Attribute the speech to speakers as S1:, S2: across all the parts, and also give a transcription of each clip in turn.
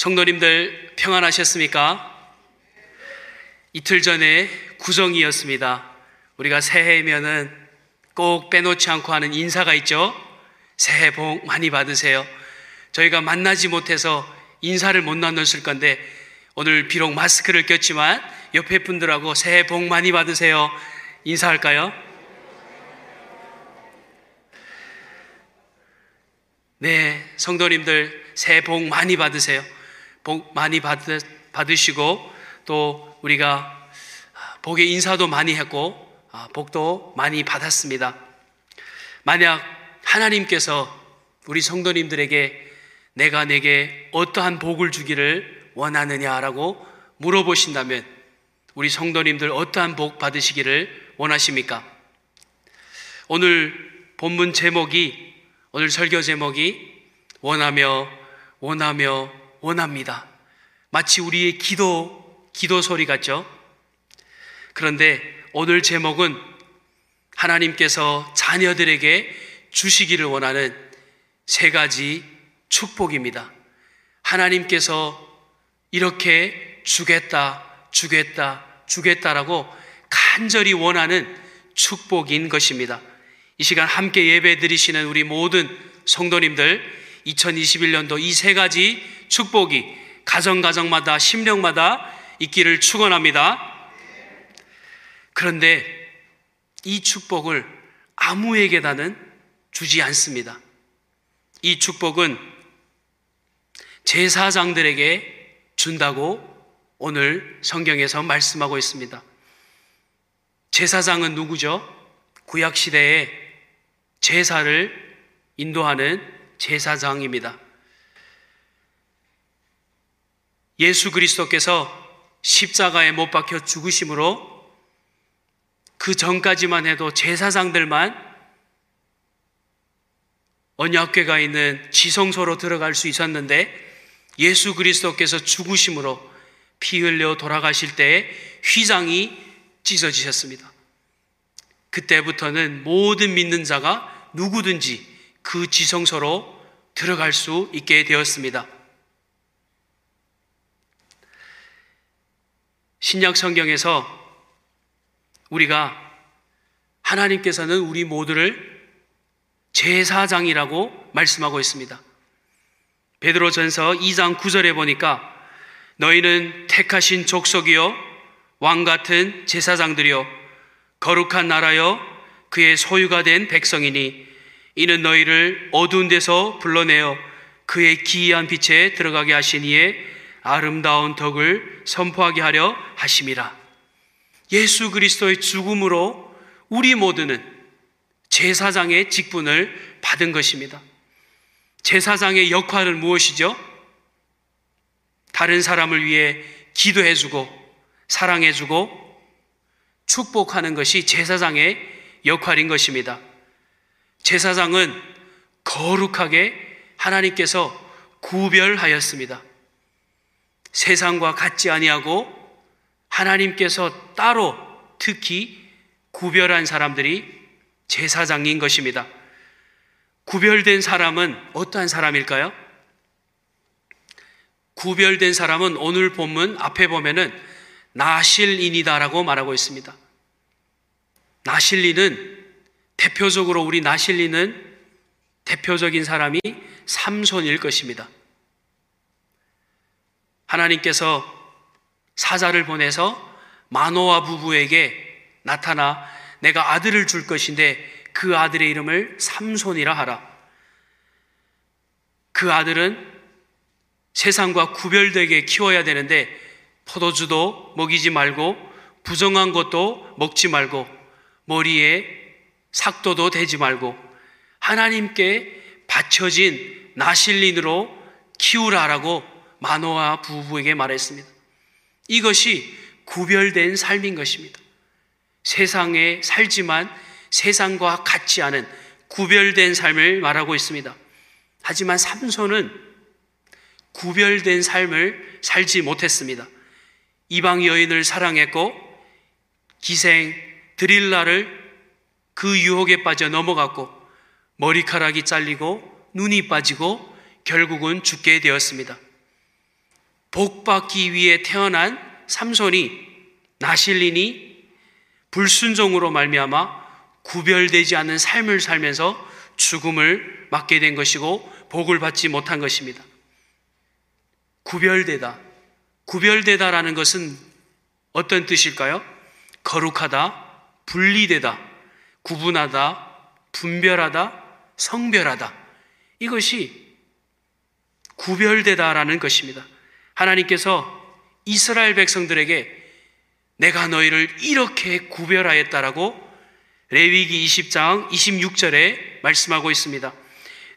S1: 성도님들 평안하셨습니까? 이틀 전에 구정이었습니다. 우리가 새해면은 꼭 빼놓지 않고 하는 인사가 있죠. 새해 복 많이 받으세요. 저희가 만나지 못해서 인사를 못 나눴을 건데 오늘 비록 마스크를 꼈지만 옆에 분들하고 새해 복 많이 받으세요. 인사할까요? 네, 성도님들 새해 복 많이 받으세요. 복 많이 받으, 받으시고 또 우리가 복의 인사도 많이 했고 아, 복도 많이 받았습니다. 만약 하나님께서 우리 성도님들에게 내가 내게 어떠한 복을 주기를 원하느냐라고 물어보신다면 우리 성도님들 어떠한 복 받으시기를 원하십니까? 오늘 본문 제목이 오늘 설교 제목이 원하며 원하며 원합니다. 마치 우리의 기도 기도 소리 같죠? 그런데 오늘 제목은 하나님께서 자녀들에게 주시기를 원하는 세 가지 축복입니다. 하나님께서 이렇게 주겠다, 주겠다, 주겠다라고 간절히 원하는 축복인 것입니다. 이 시간 함께 예배 드리시는 우리 모든 성도님들 2021년도 이 세 가지 축복이 가정 가정마다 심령마다 있기를 축원합니다. 그런데 이 축복을 아무에게다는 주지 않습니다. 이 축복은 제사장들에게 준다고 오늘 성경에서 말씀하고 있습니다. 제사장은 누구죠? 구약시대에 제사를 인도하는 제사장입니다. 예수 그리스도께서 십자가에 못 박혀 죽으심으로 그 전까지만 해도 제사장들만 언약궤가 있는 지성소로 들어갈 수 있었는데 예수 그리스도께서 죽으심으로 피 흘려 돌아가실 때 휘장이 찢어지셨습니다. 그때부터는 모든 믿는 자가 누구든지 그 지성소로 들어갈 수 있게 되었습니다. 신약 성경에서 우리가 하나님께서는 우리 모두를 제사장이라고 말씀하고 있습니다. 베드로전서 2장 9절에 보니까 너희는 택하신 족속이요 왕 같은 제사장들이요 거룩한 나라여 그의 소유가 된 백성이니 이는 너희를 어두운 데서 불러내어 그의 기이한 빛에 들어가게 이의 아름다운 덕을 선포하게 하려 하심이라. 예수 그리스도의 죽음으로 우리 모두는 제사장의 직분을 받은 것입니다. 제사장의 역할은 무엇이죠? 다른 사람을 위해 기도해주고 사랑해주고 축복하는 것이 제사장의 역할인 것입니다. 제사장은 거룩하게 하나님께서 구별하였습니다. 세상과 같지 아니하고 하나님께서 따로 특히 구별한 사람들이 제사장인 것입니다. 구별된 사람은 어떠한 사람일까요? 구별된 사람은 오늘 본문 앞에 보면은 나실인이다라고 말하고 있습니다. 나실리는 대표적으로 우리 나실리는 대표적인 사람이 삼손일 것입니다. 하나님께서 사자를 보내서 마노아 부부에게 나타나 내가 아들을 줄 것인데 그 아들의 이름을 삼손이라 하라. 그 아들은 세상과 구별되게 키워야 되는데 포도주도 먹이지 말고 부정한 것도 먹지 말고 머리에 삭도도 대지 말고 하나님께 바쳐진 나실린으로 키우라라고 마노아 부부에게 말했습니다. 이것이 구별된 삶인 것입니다. 세상에 살지만 세상과 같지 않은 구별된 삶을 말하고 있습니다. 하지만 삼손은 구별된 삶을 살지 못했습니다. 이방 여인을 사랑했고 기생 드릴라를 그 유혹에 빠져 넘어갔고 머리카락이 잘리고 눈이 빠지고 결국은 죽게 되었습니다. 복받기 위해 태어난 삼손이 나실린이 불순종으로 말미암아 구별되지 않는 삶을 살면서 죽음을 맞게 된 것이고 복을 받지 못한 것입니다. 구별되다. 구별되다라는 것은 어떤 뜻일까요? 거룩하다, 분리되다, 구분하다, 분별하다, 성별하다. 이것이 구별되다라는 것입니다. 하나님께서 이스라엘 백성들에게 내가 너희를 이렇게 구별하였다라고 레위기 20장 26절에 말씀하고 있습니다.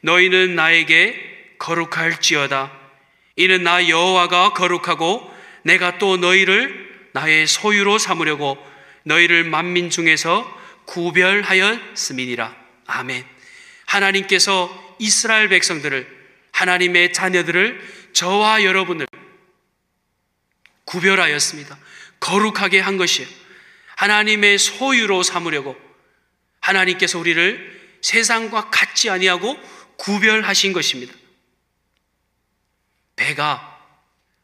S1: 너희는 나에게 거룩할지어다. 이는 나 여호와가 거룩하고 내가 또 너희를 나의 소유로 삼으려고 너희를 만민 중에서 구별하였음이니라. 아멘. 하나님께서 이스라엘 백성들을 하나님의 자녀들을 저와 여러분을 구별하였습니다. 거룩하게 한 것이에요. 하나님의 소유로 삼으려고 하나님께서 우리를 세상과 같지 아니하고 구별하신 것입니다. 배가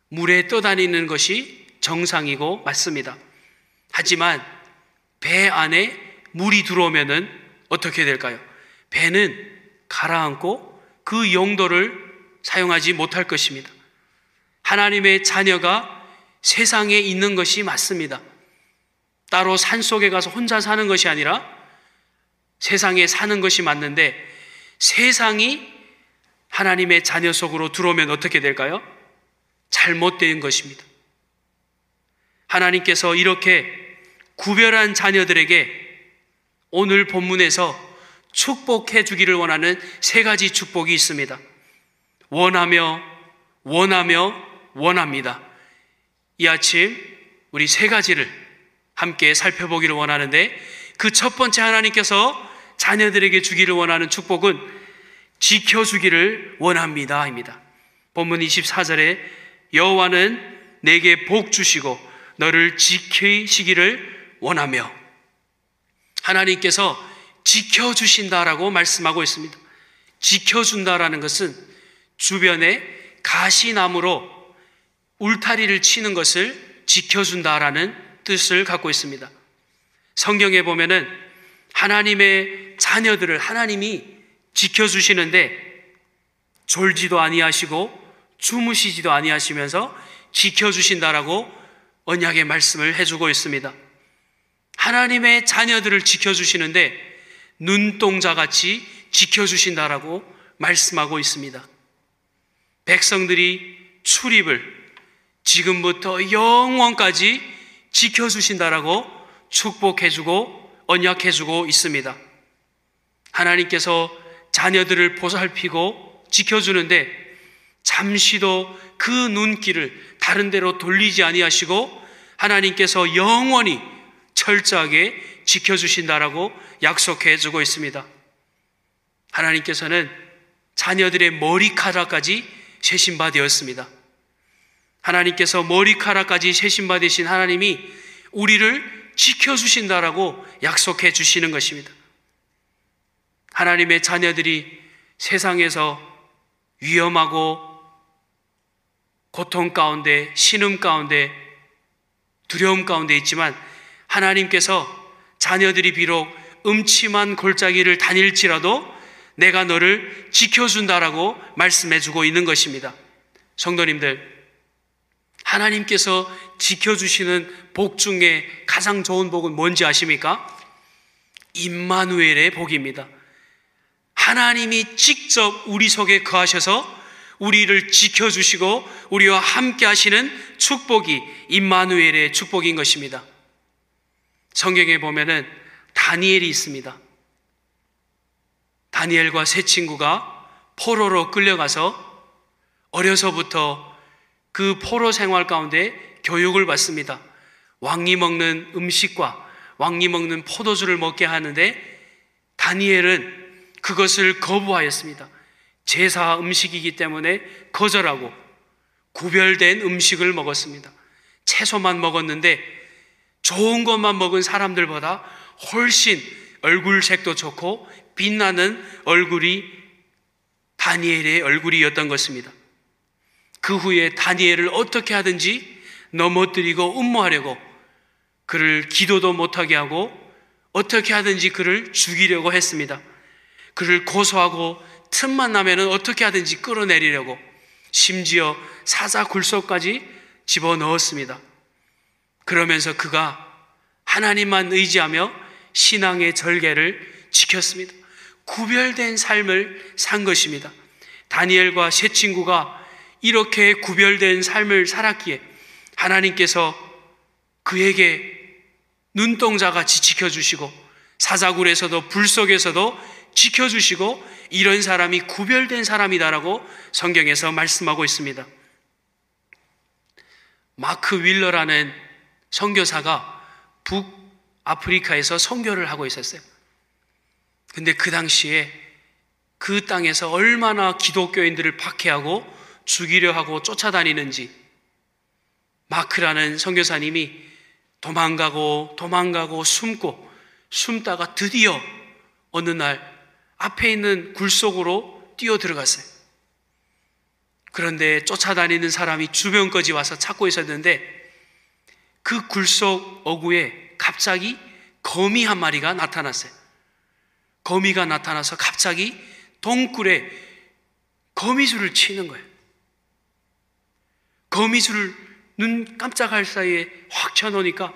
S1: 물에 떠다니는 것이 정상이고 맞습니다. 하지만 배 안에 물이 들어오면은 어떻게 될까요? 배는 가라앉고 그 용도를 사용하지 못할 것입니다. 하나님의 자녀가 세상에 있는 것이 맞습니다. 따로 산 속에 가서 혼자 사는 것이 아니라 세상에 사는 것이 맞는데 세상이 하나님의 자녀 속으로 들어오면 어떻게 될까요? 잘못된 것입니다. 하나님께서 이렇게 구별한 자녀들에게 오늘 본문에서 축복해 주기를 원하는 세 가지 축복이 있습니다. 원하며, 원하며, 원합니다. 이 아침 우리 세 가지를 함께 살펴보기를 원하는데 그 첫 번째 하나님께서 자녀들에게 주기를 원하는 축복은 지켜주기를 원합니다 입니다. 본문 24절에 여호와는 내게 복 주시고 너를 지키시기를 원하며 하나님께서 지켜주신다라고 말씀하고 있습니다. 지켜준다라는 것은 주변에 가시나무로 울타리를 치는 것을 지켜준다라는 뜻을 갖고 있습니다. 성경에 보면은 하나님의 자녀들을 하나님이 지켜주시는데 졸지도 아니하시고 주무시지도 아니하시면서 지켜주신다라고 언약의 말씀을 해주고 있습니다. 하나님의 자녀들을 지켜주시는데 눈동자 같이 지켜주신다라고 말씀하고 있습니다. 백성들이 출입을 지금부터 영원까지 지켜주신다라고 축복해주고 언약해주고 있습니다. 하나님께서 자녀들을 보살피고 지켜주는데 잠시도 그 눈길을 다른 데로 돌리지 아니하시고 하나님께서 영원히 철저하게 지켜주신다라고 약속해 주고 있습니다. 하나님께서는 자녀들의 머리카락까지 세신받되었습니다 하나님께서 머리카락까지 세신 받으신 하나님이 우리를 지켜 주신다라고 약속해 주시는 것입니다. 하나님의 자녀들이 세상에서 위험하고 고통 가운데, 신음 가운데, 두려움 가운데 있지만 하나님께서 자녀들이 비록 음침한 골짜기를 다닐지라도 내가 너를 지켜준다라고 말씀해 주고 있는 것입니다. 성도님들, 하나님께서 지켜주시는 복 중에 가장 좋은 복은 뭔지 아십니까? 임마누엘의 복입니다. 하나님이 직접 우리 속에 거하셔서 우리를 지켜주시고 우리와 함께 하시는 축복이 임마누엘의 축복인 것입니다. 성경에 보면은 다니엘이 있습니다. 다니엘과 세 친구가 포로로 끌려가서 어려서부터 그 포로 생활 가운데 교육을 받습니다. 왕이 먹는 음식과 왕이 먹는 포도주를 먹게 하는데 다니엘은 그것을 거부하였습니다. 제사 음식이기 때문에 거절하고 구별된 음식을 먹었습니다. 채소만 먹었는데 좋은 것만 먹은 사람들보다 훨씬 얼굴 색도 좋고 빛나는 얼굴이 다니엘의 얼굴이었던 것입니다. 그 후에 다니엘을 어떻게 하든지 넘어뜨리고 음모하려고 그를 기도도 못하게 하고 어떻게 하든지 그를 죽이려고 했습니다. 그를 고소하고 틈만 나면은 어떻게 하든지 끌어내리려고 심지어 사자 굴소까지 집어 넣었습니다. 그러면서 그가 하나님만 의지하며 신앙의 절개를 지켰습니다. 구별된 삶을 산 것입니다. 다니엘과 세 친구가 이렇게 구별된 삶을 살았기에 하나님께서 그에게 눈동자같이 지켜주시고 사자굴에서도 불 속에서도 지켜주시고 이런 사람이 구별된 사람이다라고 성경에서 말씀하고 있습니다. 마크 윌러라는 선교사가 북아프리카에서 선교를 하고 있었어요. 근데 그 당시에 그 땅에서 얼마나 기독교인들을 박해하고 죽이려 하고 쫓아다니는지 마크라는 선교사님이 도망가고 도망가고 숨고 숨다가 드디어 어느 날 앞에 있는 굴 속으로 뛰어 들어갔어요. 그런데 쫓아다니는 사람이 주변까지 와서 찾고 있었는데 그 굴 속 어구에 갑자기 거미 한 마리가 나타났어요. 거미가 나타나서 갑자기 동굴에 거미줄을 치는 거예요. 거미줄을 눈 깜짝할 사이에 확 쳐놓으니까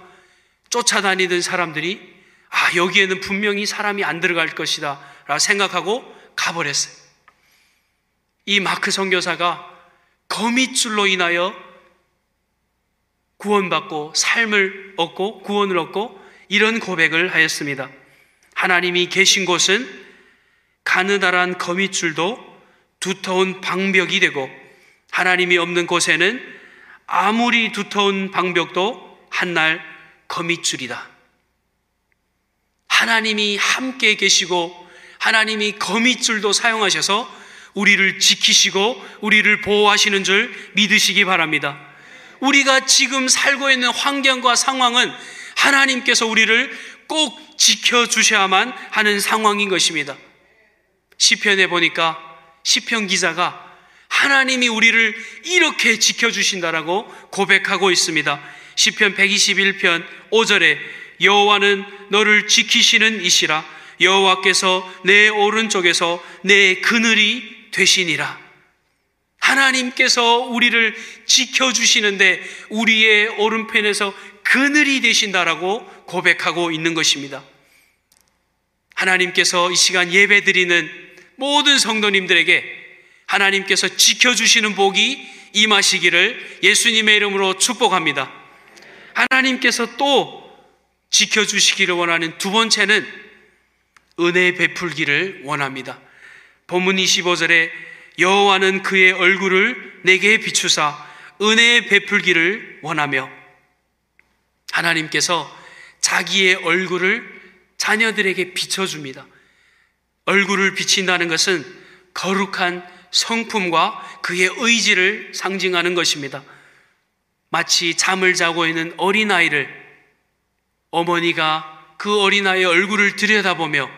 S1: 쫓아다니던 사람들이 아, 여기에는 분명히 사람이 안 들어갈 것이다. 라고 생각하고 가버렸어요. 이 마크 선교사가 거미줄로 인하여 구원받고 삶을 얻고 구원을 얻고 이런 고백을 하였습니다. 하나님이 계신 곳은 가느다란 거미줄도 두터운 방벽이 되고 하나님이 없는 곳에는 아무리 두터운 방벽도 한날 거미줄이다. 하나님이 함께 계시고 하나님이 거미줄도 사용하셔서 우리를 지키시고 우리를 보호하시는 줄 믿으시기 바랍니다. 우리가 지금 살고 있는 환경과 상황은 하나님께서 우리를 꼭 지켜주셔야만 하는 상황인 것입니다. 시편에 보니까 시편 기자가 하나님이 우리를 이렇게 지켜주신다라고 고백하고 있습니다. 시편 121편 5절에 여호와는 너를 지키시는 이시라 여호와께서 내 오른쪽에서 내 그늘이 되시니라. 하나님께서 우리를 지켜주시는데 우리의 오른편에서 그늘이 되신다라고 고백하고 있는 것입니다. 하나님께서 이 시간 예배 드리는 모든 성도님들에게 하나님께서 지켜주시는 복이 임하시기를 예수님의 이름으로 축복합니다. 하나님께서 또 지켜주시기를 원하는 두 번째는 은혜 베풀기를 원합니다. 본문 25절에 여호와는 그의 얼굴을 내게 비추사 은혜 베풀기를 원하며 하나님께서 자기의 얼굴을 자녀들에게 비춰줍니다. 얼굴을 비친다는 것은 거룩한 성품과 그의 의지를 상징하는 것입니다. 마치 잠을 자고 있는 어린아이를 어머니가 그 어린아이의 얼굴을 들여다보며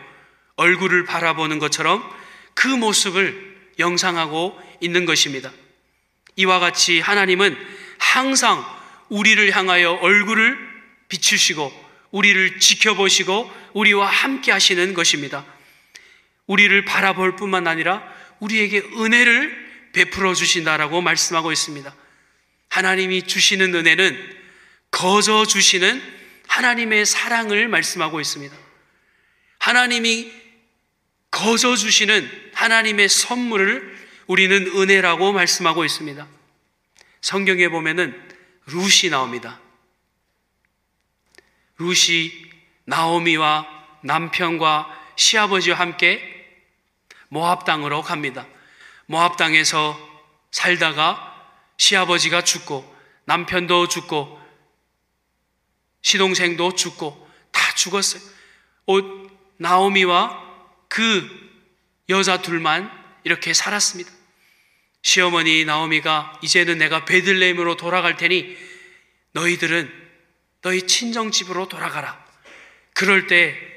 S1: 얼굴을 바라보는 것처럼 그 모습을 영상하고 있는 것입니다. 이와 같이 하나님은 항상 우리를 향하여 얼굴을 비추시고 우리를 지켜보시고 우리와 함께 하시는 것입니다. 우리를 바라볼 뿐만 아니라 우리에게 은혜를 베풀어 주신다라고 말씀하고 있습니다. 하나님이 주시는 은혜는 거저 주시는 하나님의 사랑을 말씀하고 있습니다. 하나님이 거저 주시는 하나님의 선물을 우리는 은혜라고 말씀하고 있습니다. 성경에 보면은 룻이 나옵니다. 룻이 나오미와 남편과 시아버지와 함께 모압 땅으로 갑니다. 모압 땅에서 살다가 시아버지가 죽고 남편도 죽고 시동생도 죽고 다 죽었어요. 오, 나오미와 그 여자 둘만 이렇게 살았습니다. 시어머니 나오미가 이제는 내가 베들레헴으로 돌아갈 테니 너희들은 너희 친정 집으로 돌아가라. 그럴 때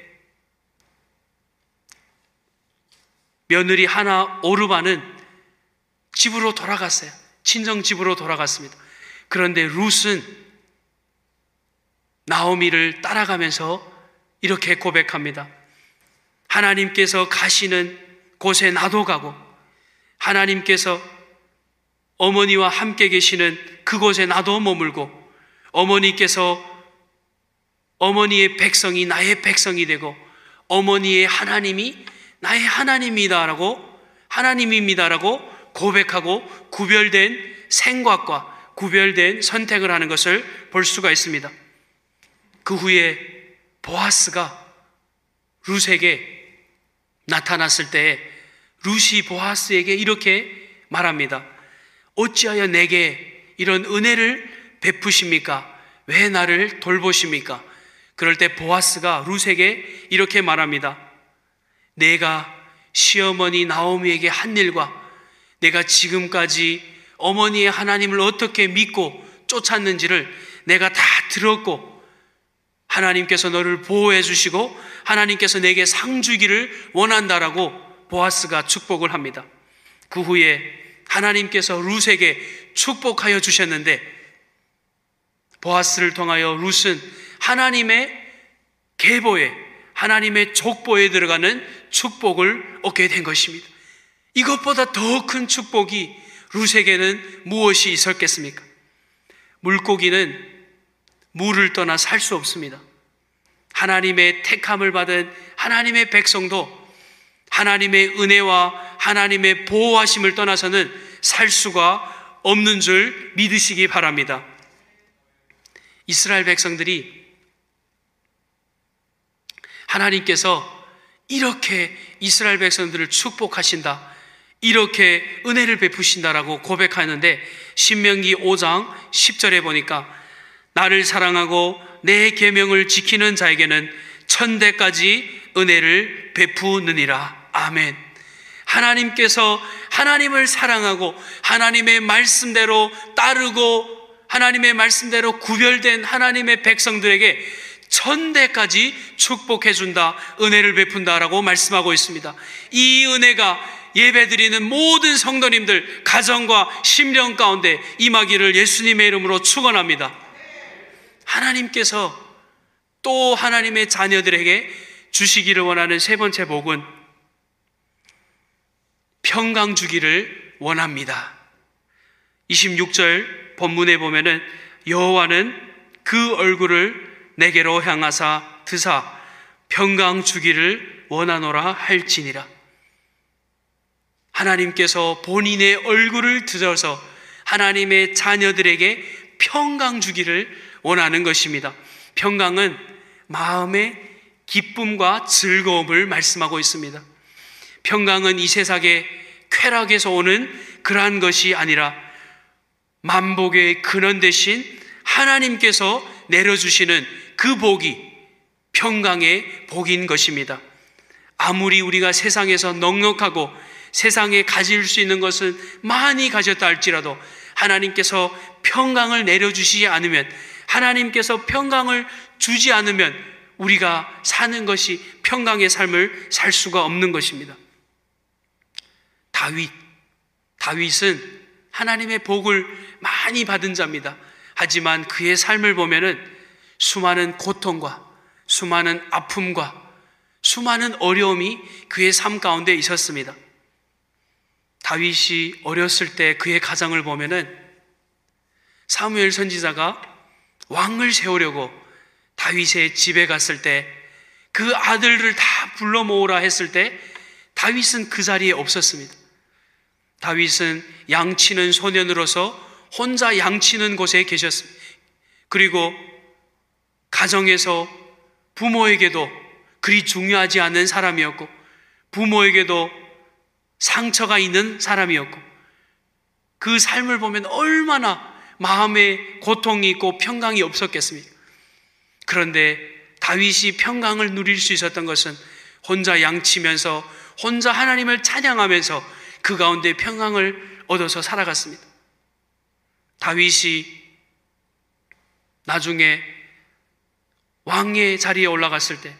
S1: 며느리 하나 오르바는 집으로 돌아갔어요. 친정 집으로 돌아갔습니다. 그런데 룻은 나오미를 따라가면서 이렇게 고백합니다. 하나님께서 가시는 곳에 나도 가고 하나님께서 어머니와 함께 계시는 그곳에 나도 머물고 어머니께서 어머니의 백성이 나의 백성이 되고 어머니의 하나님이 나의 하나님이다라고 하나님입니다라고 고백하고 구별된 생각과 구별된 선택을 하는 것을 볼 수가 있습니다. 그 후에 보아스가 루스에게 나타났을 때 루시 보아스에게 이렇게 말합니다. 어찌하여 내게 이런 은혜를 베푸십니까? 왜 나를 돌보십니까? 그럴 때 보아스가 루스에게 이렇게 말합니다. 내가 시어머니 나오미에게 한 일과 내가 지금까지 어머니의 하나님을 어떻게 믿고 쫓았는지를 내가 다 들었고 하나님께서 너를 보호해 주시고 하나님께서 내게 상 주기를 원한다라고 보아스가 축복을 합니다. 그 후에 하나님께서 룻에게 축복하여 주셨는데 보아스를 통하여 룻은 하나님의 계보에 하나님의 족보에 들어가는 축복을 얻게 된 것입니다. 이것보다 더 큰 축복이 룻에게는 무엇이 있었겠습니까? 물고기는 물을 떠나 살 수 없습니다. 하나님의 택함을 받은 하나님의 백성도 하나님의 은혜와 하나님의 보호하심을 떠나서는 살 수가 없는 줄 믿으시기 바랍니다. 이스라엘 백성들이 하나님께서 이렇게 이스라엘 백성들을 축복하신다. 이렇게 은혜를 베푸신다라고 고백하는데 신명기 5장 10절에 보니까 나를 사랑하고 내 계명을 지키는 자에게는 천대까지 은혜를 베푸느니라. 아멘. 하나님께서 하나님을 사랑하고 하나님의 말씀대로 따르고 하나님의 말씀대로 구별된 하나님의 백성들에게 천대까지 축복해 준다. 은혜를 베푼다라고 말씀하고 있습니다. 이 은혜가 예배드리는 모든 성도님들 가정과 심령 가운데 임하기를 예수님의 이름으로 축원합니다. 하나님께서 또 하나님의 자녀들에게 주시기를 원하는 세 번째 복은 평강 주기를 원합니다. 26절 본문에 보면은 여호와는 그 얼굴을 내게로 향하사 드사 평강 주기를 원하노라 할지니라. 하나님께서 본인의 얼굴을 들어서 하나님의 자녀들에게 평강 주기를 원하는 것입니다. 평강은 마음의 기쁨과 즐거움을 말씀하고 있습니다. 평강은 이 세상의 쾌락에서 오는 그러한 것이 아니라 만복의 근원 대신 하나님께서 내려주시는 그 복이 평강의 복인 것입니다. 아무리 우리가 세상에서 넉넉하고 세상에 가질 수 있는 것을 많이 가졌다 할지라도 하나님께서 평강을 내려주시지 않으면 하나님께서 평강을 주지 않으면 우리가 사는 것이 평강의 삶을 살 수가 없는 것입니다. 다윗, 다윗은 하나님의 복을 많이 받은 자입니다. 하지만 그의 삶을 보면은 수많은 고통과 수많은 아픔과 수많은 어려움이 그의 삶 가운데 있었습니다. 다윗이 어렸을 때 그의 가정을 보면은 사무엘 선지자가 왕을 세우려고 다윗의 집에 갔을 때 그 아들을 다 불러 모으라 했을 때 다윗은 그 자리에 없었습니다. 다윗은 양치는 소년으로서 혼자 양치는 곳에 계셨습니다. 그리고 가정에서 부모에게도 그리 중요하지 않은 사람이었고 부모에게도 상처가 있는 사람이었고 그 삶을 보면 얼마나 마음에 고통이 있고 평강이 없었겠습니까? 그런데 다윗이 평강을 누릴 수 있었던 것은 혼자 양치면서 혼자 하나님을 찬양하면서 그 가운데 평강을 얻어서 살아갔습니다. 다윗이 나중에 왕의 자리에 올라갔을 때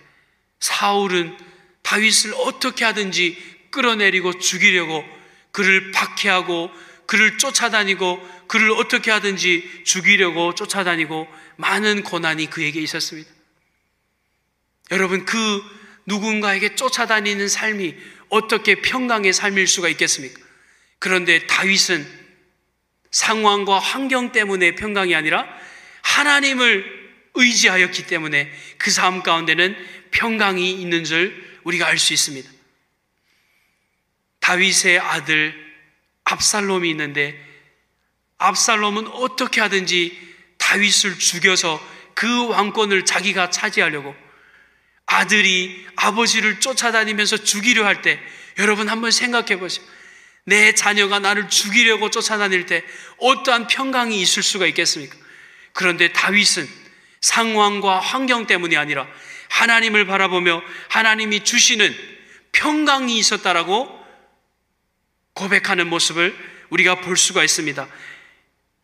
S1: 사울은 다윗을 어떻게 하든지 끌어내리고 죽이려고 그를 박해하고 그를 쫓아다니고 그를 어떻게 하든지 죽이려고 쫓아다니고 많은 고난이 그에게 있었습니다. 여러분 그 누군가에게 쫓아다니는 삶이 어떻게 평강의 삶일 수가 있겠습니까? 그런데 다윗은 상황과 환경 때문에 평강이 아니라 하나님을 의지하였기 때문에 그 삶 가운데는 평강이 있는 줄 우리가 알 수 있습니다. 다윗의 아들 압살롬이 있는데 압살롬은 어떻게 하든지 다윗을 죽여서 그 왕권을 자기가 차지하려고 아들이 아버지를 쫓아다니면서 죽이려 할 때 여러분 한번 생각해 보세요. 내 자녀가 나를 죽이려고 쫓아다닐 때 어떠한 평강이 있을 수가 있겠습니까? 그런데 다윗은 상황과 환경 때문이 아니라 하나님을 바라보며 하나님이 주시는 평강이 있었다라고 고백하는 모습을 우리가 볼 수가 있습니다.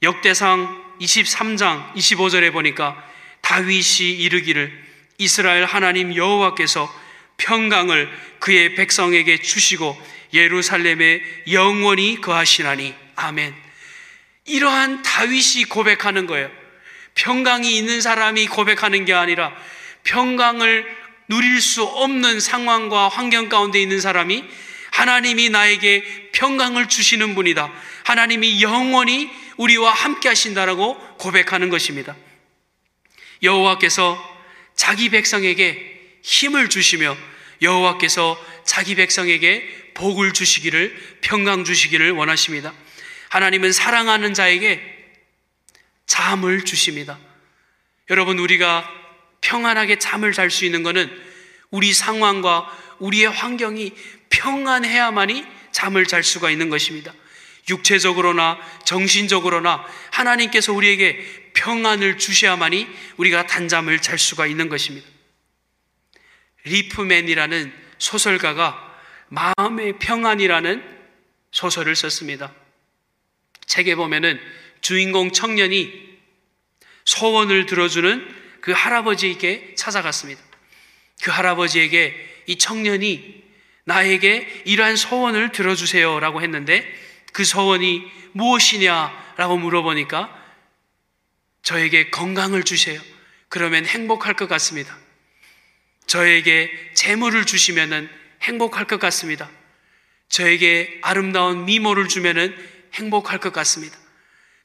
S1: 역대상 23장 25절에 보니까 다윗이 이르기를 이스라엘 하나님 여호와께서 평강을 그의 백성에게 주시고 예루살렘에 영원히 거하시나니 아멘. 이러한 다윗이 고백하는 거예요. 평강이 있는 사람이 고백하는 게 아니라 평강을 누릴 수 없는 상황과 환경 가운데 있는 사람이 하나님이 나에게 평강을 주시는 분이다. 하나님이 영원히 우리와 함께 하신다라고 고백하는 것입니다. 여호와께서 자기 백성에게 힘을 주시며 여호와께서 자기 백성에게 복을 주시기를 평강 주시기를 원하십니다. 하나님은 사랑하는 자에게 잠을 주십니다. 여러분 우리가 평안하게 잠을 잘 수 있는 것은 우리 상황과 우리의 환경이 평안해야만이 잠을 잘 수가 있는 것입니다. 육체적으로나 정신적으로나 하나님께서 우리에게 평안을 주셔야만이 우리가 단잠을 잘 수가 있는 것입니다. 리프맨이라는 소설가가 마음의 평안이라는 소설을 썼습니다. 책에 보면은 주인공 청년이 소원을 들어주는 그 할아버지에게 찾아갔습니다. 그 할아버지에게 이 청년이 나에게 이러한 소원을 들어주세요 라고 했는데 그 소원이 무엇이냐 라고 물어보니까 저에게 건강을 주세요. 그러면 행복할 것 같습니다. 저에게 재물을 주시면은 행복할 것 같습니다. 저에게 아름다운 미모를 주면은 행복할 것 같습니다.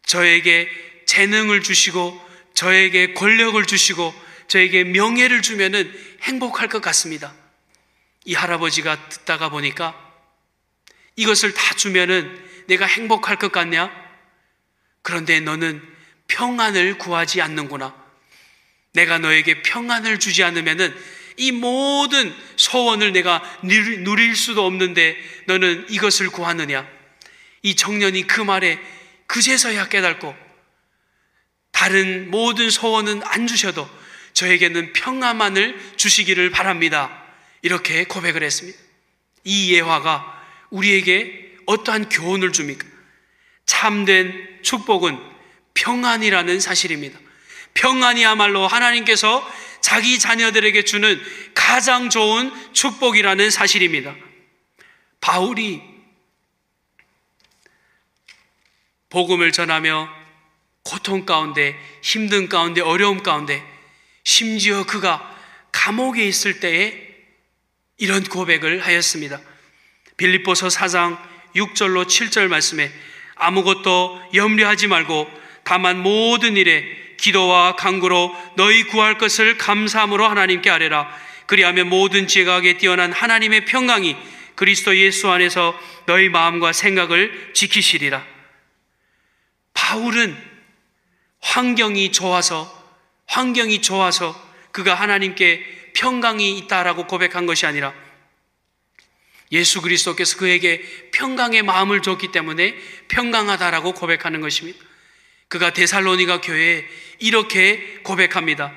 S1: 저에게 재능을 주시고 저에게 권력을 주시고 저에게 명예를 주면은 행복할 것 같습니다. 이 할아버지가 듣다가 보니까 이것을 다 주면은 내가 행복할 것 같냐? 그런데 너는 평안을 구하지 않는구나. 내가 너에게 평안을 주지 않으면은 이 모든 소원을 내가 누릴 수도 없는데 너는 이것을 구하느냐? 이 청년이 그 말에 그제서야 깨닫고 다른 모든 소원은 안 주셔도 저에게는 평안만을 주시기를 바랍니다. 이렇게 고백을 했습니다. 이 예화가 우리에게 어떠한 교훈을 줍니까? 참된 축복은 평안이라는 사실입니다. 평안이야말로 하나님께서 자기 자녀들에게 주는 가장 좋은 축복이라는 사실입니다. 바울이 복음을 전하며 고통 가운데, 힘든 가운데, 어려움 가운데, 심지어 그가 감옥에 있을 때에 이런 고백을 하였습니다. 빌립보서 4장 6절로 7절 말씀에 아무것도 염려하지 말고 다만 모든 일에 기도와 간구로 너희 구할 것을 감사함으로 하나님께 아뢰라. 그리하면 모든 지각에 뛰어난 하나님의 평강이 그리스도 예수 안에서 너희 마음과 생각을 지키시리라. 바울은 환경이 좋아서 환경이 좋아서 그가 하나님께 평강이 있다라고 고백한 것이 아니라 예수 그리스도께서 그에게 평강의 마음을 줬기 때문에 평강하다라고 고백하는 것입니다. 그가 데살로니가 교회에 이렇게 고백합니다.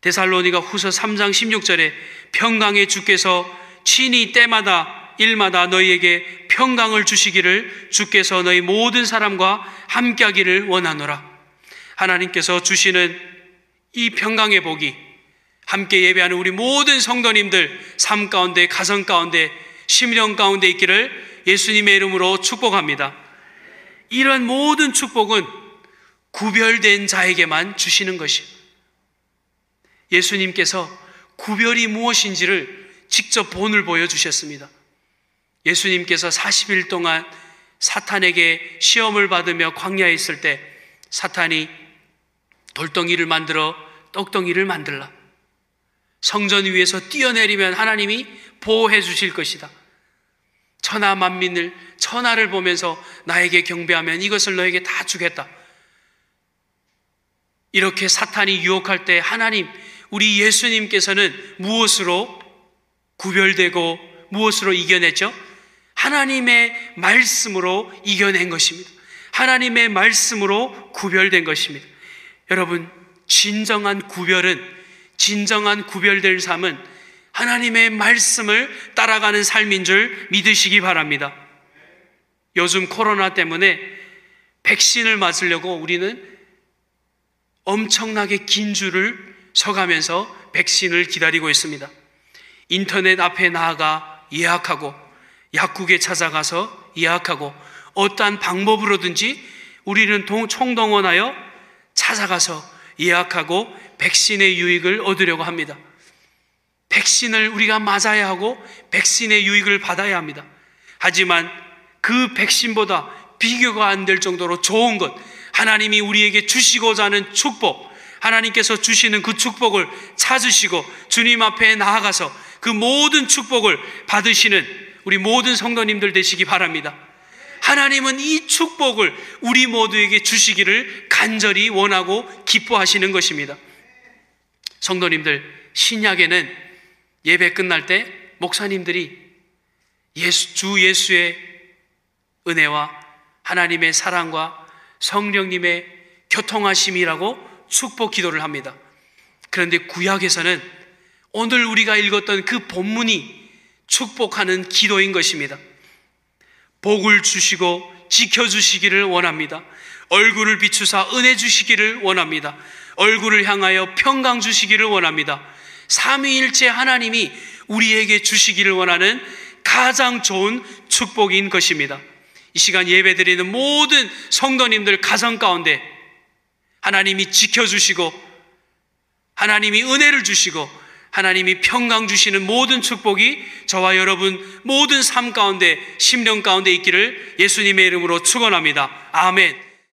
S1: 데살로니가 후서 3장 16절에 평강의 주께서 친히 때마다 일마다 너희에게 평강을 주시기를 주께서 너희 모든 사람과 함께하기를 원하노라. 하나님께서 주시는 이 평강의 복이 함께 예배하는 우리 모든 성도님들 삶 가운데 가정 가운데 심령 가운데 있기를 예수님의 이름으로 축복합니다. 이런 모든 축복은 구별된 자에게만 주시는 것이 예수님께서 구별이 무엇인지를 직접 본을 보여주셨습니다. 예수님께서 40일 동안 사탄에게 시험을 받으며 광야에 있을 때 사탄이 돌덩이를 만들어 떡덩이를 만들라. 성전 위에서 뛰어내리면 하나님이 보호해 주실 것이다. 천하 만민을 천하를 보면서 나에게 경배하면 이것을 너에게 다 주겠다. 이렇게 사탄이 유혹할 때 하나님 우리 예수님께서는 무엇으로 구별되고 무엇으로 이겨냈죠? 하나님의 말씀으로 이겨낸 것입니다. 하나님의 말씀으로 구별된 것입니다. 여러분, 진정한 구별은, 진정한 구별될 삶은 하나님의 말씀을 따라가는 삶인 줄 믿으시기 바랍니다. 요즘 코로나 때문에 백신을 맞으려고 우리는 엄청나게 긴 줄을 서가면서 백신을 기다리고 있습니다. 인터넷 앞에 나아가 예약하고 약국에 찾아가서 예약하고 어떠한 방법으로든지 우리는 총동원하여 찾아가서 예약하고 백신의 유익을 얻으려고 합니다. 백신을 우리가 맞아야 하고 백신의 유익을 받아야 합니다. 하지만 그 백신보다 비교가 안 될 정도로 좋은 것, 하나님이 우리에게 주시고자 하는 축복, 하나님께서 주시는 그 축복을 찾으시고 주님 앞에 나아가서 그 모든 축복을 받으시는 우리 모든 성도님들 되시기 바랍니다. 하나님은 이 축복을 우리 모두에게 주시기를 간절히 원하고 기뻐하시는 것입니다. 성도님들, 신약에는 예배 끝날 때 목사님들이 예수, 주 예수의 은혜와 하나님의 사랑과 성령님의 교통하심이라고 축복 기도를 합니다. 그런데 구약에서는 오늘 우리가 읽었던 그 본문이 축복하는 기도인 것입니다. 복을 주시고 지켜주시기를 원합니다. 얼굴을 비추사 은혜 주시기를 원합니다. 얼굴을 향하여 평강 주시기를 원합니다. 삼위일체 하나님이 우리에게 주시기를 원하는 가장 좋은 축복인 것입니다. 이 시간 예배드리는 모든 성도님들 가정 가운데 하나님이 지켜주시고 하나님이 은혜를 주시고 하나님이 평강 주시는 모든 축복이 저와 여러분 모든 삶 가운데 심령 가운데 있기를 예수님의 이름으로 축원합니다. 아멘.